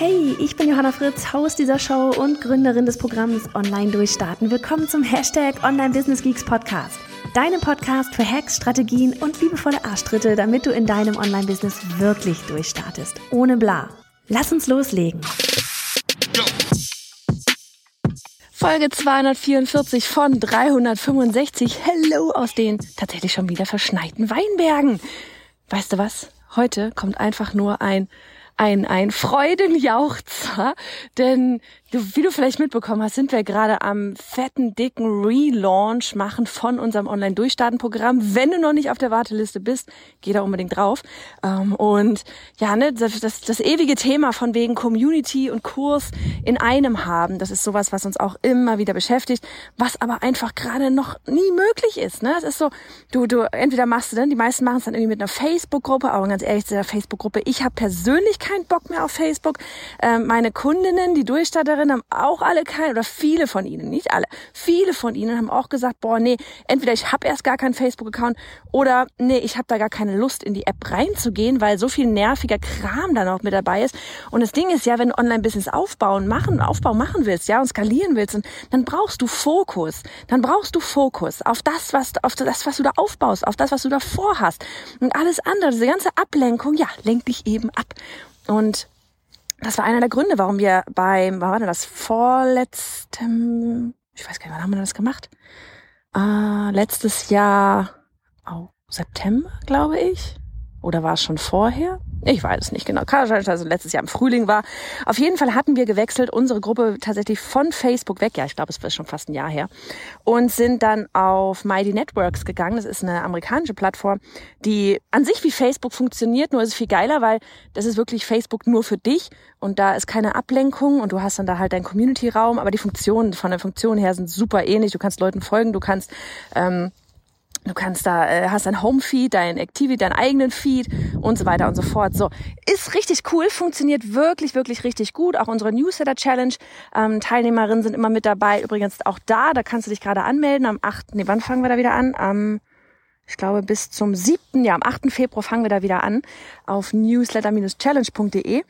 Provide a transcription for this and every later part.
Hey, ich bin Johanna Fritz, Haus dieser Show und Gründerin des Programms Online Durchstarten. Willkommen zum Hashtag Online Business Geeks Podcast. Deinem Podcast für Hacks, Strategien und liebevolle Arschtritte, damit du in deinem Online-Business wirklich durchstartest. Ohne bla. Lass uns loslegen. Folge 244 von 365. Hello aus den tatsächlich schon wieder verschneiten Weinbergen. Weißt du was? Heute kommt einfach nur ein ein, ein Freudenjauchzer, denn du, wie du vielleicht mitbekommen hast, sind wir gerade am fetten, dicken Relaunch machen von unserem Online-Durchstarten-Programm. Wenn du noch nicht auf der Warteliste bist, geh da unbedingt drauf. Ähm, und ja, ne, das, das, das ewige Thema von wegen Community und Kurs in einem haben, das ist sowas, was uns auch immer wieder beschäftigt, was aber einfach gerade noch nie möglich ist. Ne? Es ist so, du, du, entweder machst du dann, die meisten machen es dann irgendwie mit einer Facebook-Gruppe, aber ganz ehrlich, zu der Facebook-Gruppe, ich habe persönlich keinen Bock mehr auf Facebook. Ähm, meine Kundinnen, die Durchstarterinnen, haben auch alle keinen, oder viele von ihnen, nicht alle, viele von ihnen haben auch gesagt, boah, nee, entweder ich habe erst gar keinen Facebook-Account oder nee, ich habe da gar keine Lust, in die App reinzugehen, weil so viel nerviger Kram da noch mit dabei ist. Und das Ding ist ja, wenn du Online-Business aufbauen, machen, Aufbau machen willst, ja, und skalieren willst, und dann brauchst du Fokus. Dann brauchst du Fokus auf das, was, auf das, was du da aufbaust, auf das, was du da vorhast. Und alles andere, diese ganze Ablenkung, ja, lenkt dich eben ab. Und das war einer der Gründe, warum wir beim, war denn das vorletztem, ich weiß gar nicht, wann haben wir das gemacht? Äh, letztes Jahr, oh, September, glaube ich. Oder war es schon vorher? Ich weiß es nicht genau. Also letztes Jahr im Frühling war. Auf jeden Fall hatten wir gewechselt, unsere Gruppe tatsächlich von Facebook weg. Ja, ich glaube, es war schon fast ein Jahr her. Und sind dann auf Mighty Networks gegangen. Das ist eine amerikanische Plattform, die an sich wie Facebook funktioniert, nur ist es viel geiler, weil das ist wirklich Facebook nur für dich und da ist keine Ablenkung und du hast dann da halt deinen Community-Raum, aber die Funktionen von der Funktion her sind super ähnlich. Du kannst Leuten folgen, du kannst ähm, Du kannst da, äh, hast dein Home-Feed, dein Activity, deinen eigenen Feed und so weiter und so fort. So, ist richtig cool, funktioniert wirklich, wirklich richtig gut. Auch unsere Newsletter-Challenge, ähm, Teilnehmerinnen sind immer mit dabei. Übrigens auch da, da kannst du dich gerade anmelden. Am 8., nee, wann fangen wir da wieder an? Am, ich glaube, bis zum 7., ja, am 8. Februar fangen wir da wieder an auf newsletter-challenge.de.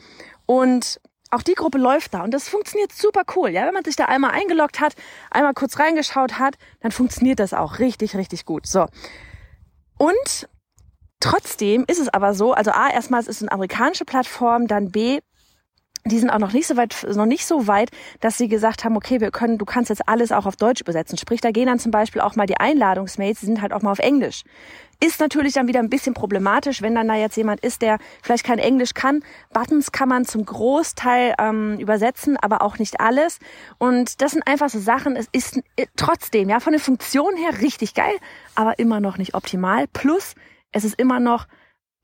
Und auch die Gruppe läuft da und das funktioniert super cool. Ja, wenn man sich da einmal eingeloggt hat, einmal kurz reingeschaut hat, dann funktioniert das auch richtig, richtig gut. So. Und trotzdem ist es aber so, also A, erstmal es ist eine amerikanische Plattform, dann B, die sind auch noch nicht so weit, noch nicht so weit, dass sie gesagt haben, okay, wir können, du kannst jetzt alles auch auf Deutsch übersetzen. Sprich, da gehen dann zum Beispiel auch mal die Einladungsmails, die sind halt auch mal auf Englisch. Ist natürlich dann wieder ein bisschen problematisch, wenn dann da jetzt jemand ist, der vielleicht kein Englisch kann. Buttons kann man zum Großteil ähm, übersetzen, aber auch nicht alles. Und das sind einfach so Sachen, es ist äh, trotzdem, ja, von der Funktion her richtig geil, aber immer noch nicht optimal. Plus, es ist immer noch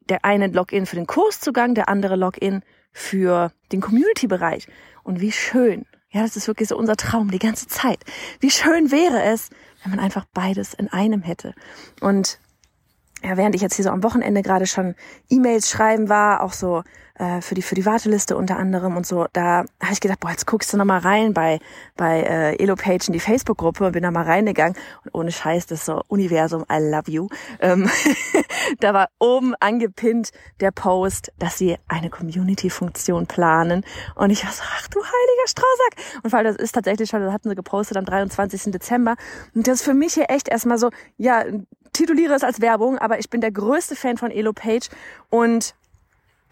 der eine Login für den Kurszugang, der andere Login für den Community-Bereich. Und wie schön, ja, das ist wirklich so unser Traum die ganze Zeit. Wie schön wäre es, wenn man einfach beides in einem hätte. Und ja, während ich jetzt hier so am Wochenende gerade schon E-Mails schreiben war, auch so äh, für die für die Warteliste unter anderem und so, da habe ich gedacht, boah, jetzt guckst du noch mal rein bei bei äh, Elopage in die Facebook-Gruppe und bin da mal reingegangen und ohne Scheiß, das ist so Universum, I love you. Ähm, da war oben angepinnt der Post, dass sie eine Community-Funktion planen und ich war so, ach du heiliger Strausack. Und weil das ist tatsächlich schon, das hatten sie gepostet am 23. Dezember und das ist für mich hier echt erstmal so, ja, tituliere es als Werbung, aber ich bin der größte Fan von Elopage und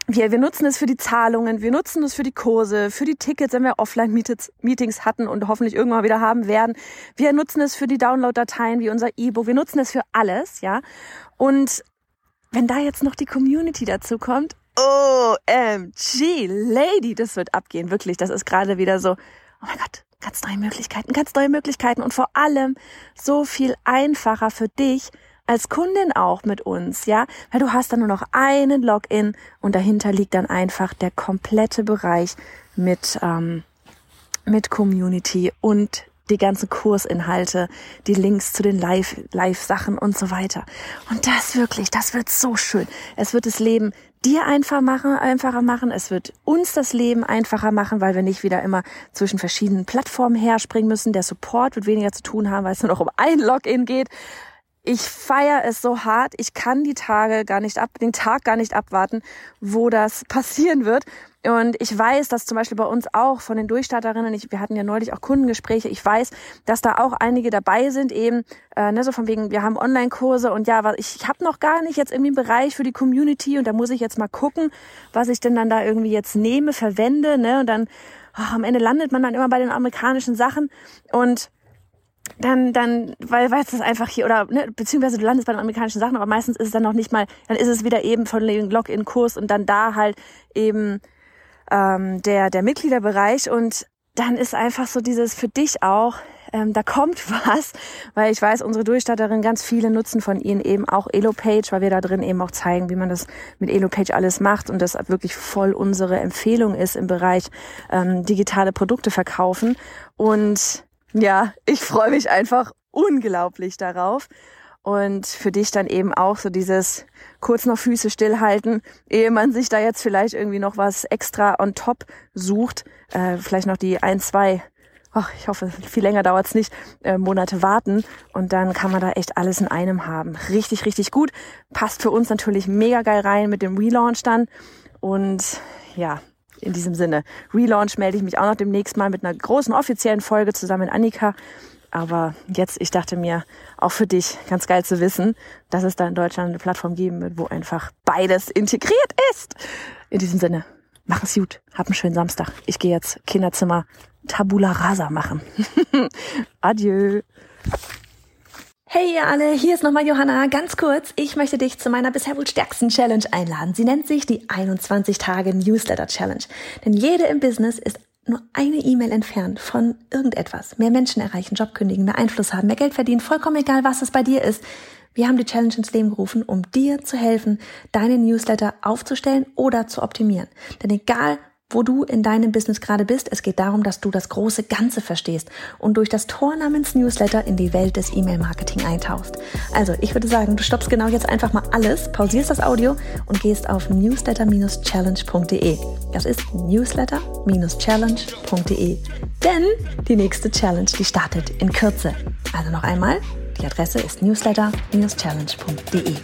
wir, wir nutzen es für die Zahlungen, wir nutzen es für die Kurse, für die Tickets, wenn wir Offline-Meetings hatten und hoffentlich irgendwann wieder haben werden. Wir nutzen es für die Download-Dateien wie unser E-Book. Wir nutzen es für alles, ja. Und wenn da jetzt noch die Community dazu kommt, OMG, Lady, das wird abgehen, wirklich. Das ist gerade wieder so, oh mein Gott, ganz neue Möglichkeiten, ganz neue Möglichkeiten und vor allem so viel einfacher für dich, als Kundin auch mit uns, ja, weil du hast dann nur noch einen Login und dahinter liegt dann einfach der komplette Bereich mit ähm, mit Community und die ganzen Kursinhalte, die Links zu den Live, Live-Sachen und so weiter. Und das wirklich, das wird so schön. Es wird das Leben dir einfach machen, einfacher machen. Es wird uns das Leben einfacher machen, weil wir nicht wieder immer zwischen verschiedenen Plattformen herspringen müssen. Der Support wird weniger zu tun haben, weil es nur noch um ein Login geht. Ich feiere es so hart. Ich kann die Tage gar nicht ab, den Tag gar nicht abwarten, wo das passieren wird. Und ich weiß, dass zum Beispiel bei uns auch von den Durchstarterinnen, ich, wir hatten ja neulich auch Kundengespräche, ich weiß, dass da auch einige dabei sind, eben, äh, ne, so von wegen, wir haben Online-Kurse und ja, ich, ich habe noch gar nicht jetzt irgendwie einen Bereich für die Community und da muss ich jetzt mal gucken, was ich denn dann da irgendwie jetzt nehme, verwende, ne? Und dann oh, am Ende landet man dann immer bei den amerikanischen Sachen und dann, dann, weil, weil es einfach hier, oder, ne, beziehungsweise du landest bei den amerikanischen Sachen, aber meistens ist es dann noch nicht mal, dann ist es wieder eben von dem Login-Kurs und dann da halt eben ähm, der, der Mitgliederbereich und dann ist einfach so dieses für dich auch, ähm, da kommt was, weil ich weiß, unsere Durchstatterin, ganz viele nutzen von ihnen eben auch Elopage, weil wir da drin eben auch zeigen, wie man das mit Elopage alles macht und das wirklich voll unsere Empfehlung ist im Bereich ähm, digitale Produkte verkaufen. Und ja, ich freue mich einfach unglaublich darauf. Und für dich dann eben auch so dieses kurz noch Füße stillhalten, ehe man sich da jetzt vielleicht irgendwie noch was extra on top sucht. Äh, vielleicht noch die ein, zwei, ach, ich hoffe, viel länger dauert's nicht, äh, Monate warten. Und dann kann man da echt alles in einem haben. Richtig, richtig gut. Passt für uns natürlich mega geil rein mit dem Relaunch dann. Und ja, in diesem Sinne, Relaunch melde ich mich auch noch demnächst mal mit einer großen offiziellen Folge zusammen mit Annika. Aber jetzt, ich dachte mir, auch für dich ganz geil zu wissen, dass es da in Deutschland eine Plattform geben wird, wo einfach beides integriert ist. In diesem Sinne, mach es gut, hab einen schönen Samstag. Ich gehe jetzt Kinderzimmer Tabula Rasa machen. Adieu. Hey ihr alle, hier ist nochmal Johanna. Ganz kurz, ich möchte dich zu meiner bisher wohl stärksten Challenge einladen. Sie nennt sich die 21 Tage Newsletter Challenge. Denn jede im Business ist nur eine E-Mail entfernt von irgendetwas. Mehr Menschen erreichen, Job kündigen, mehr Einfluss haben, mehr Geld verdienen, vollkommen egal, was es bei dir ist. Wir haben die Challenge ins Leben gerufen, um dir zu helfen, deine Newsletter aufzustellen oder zu optimieren. Denn egal, wo du in deinem Business gerade bist. Es geht darum, dass du das große Ganze verstehst und durch das Tor namens Newsletter in die Welt des E-Mail-Marketing eintauchst. Also, ich würde sagen, du stoppst genau jetzt einfach mal alles, pausierst das Audio und gehst auf newsletter-challenge.de. Das ist newsletter-challenge.de. Denn die nächste Challenge, die startet in Kürze. Also noch einmal, die Adresse ist newsletter-challenge.de.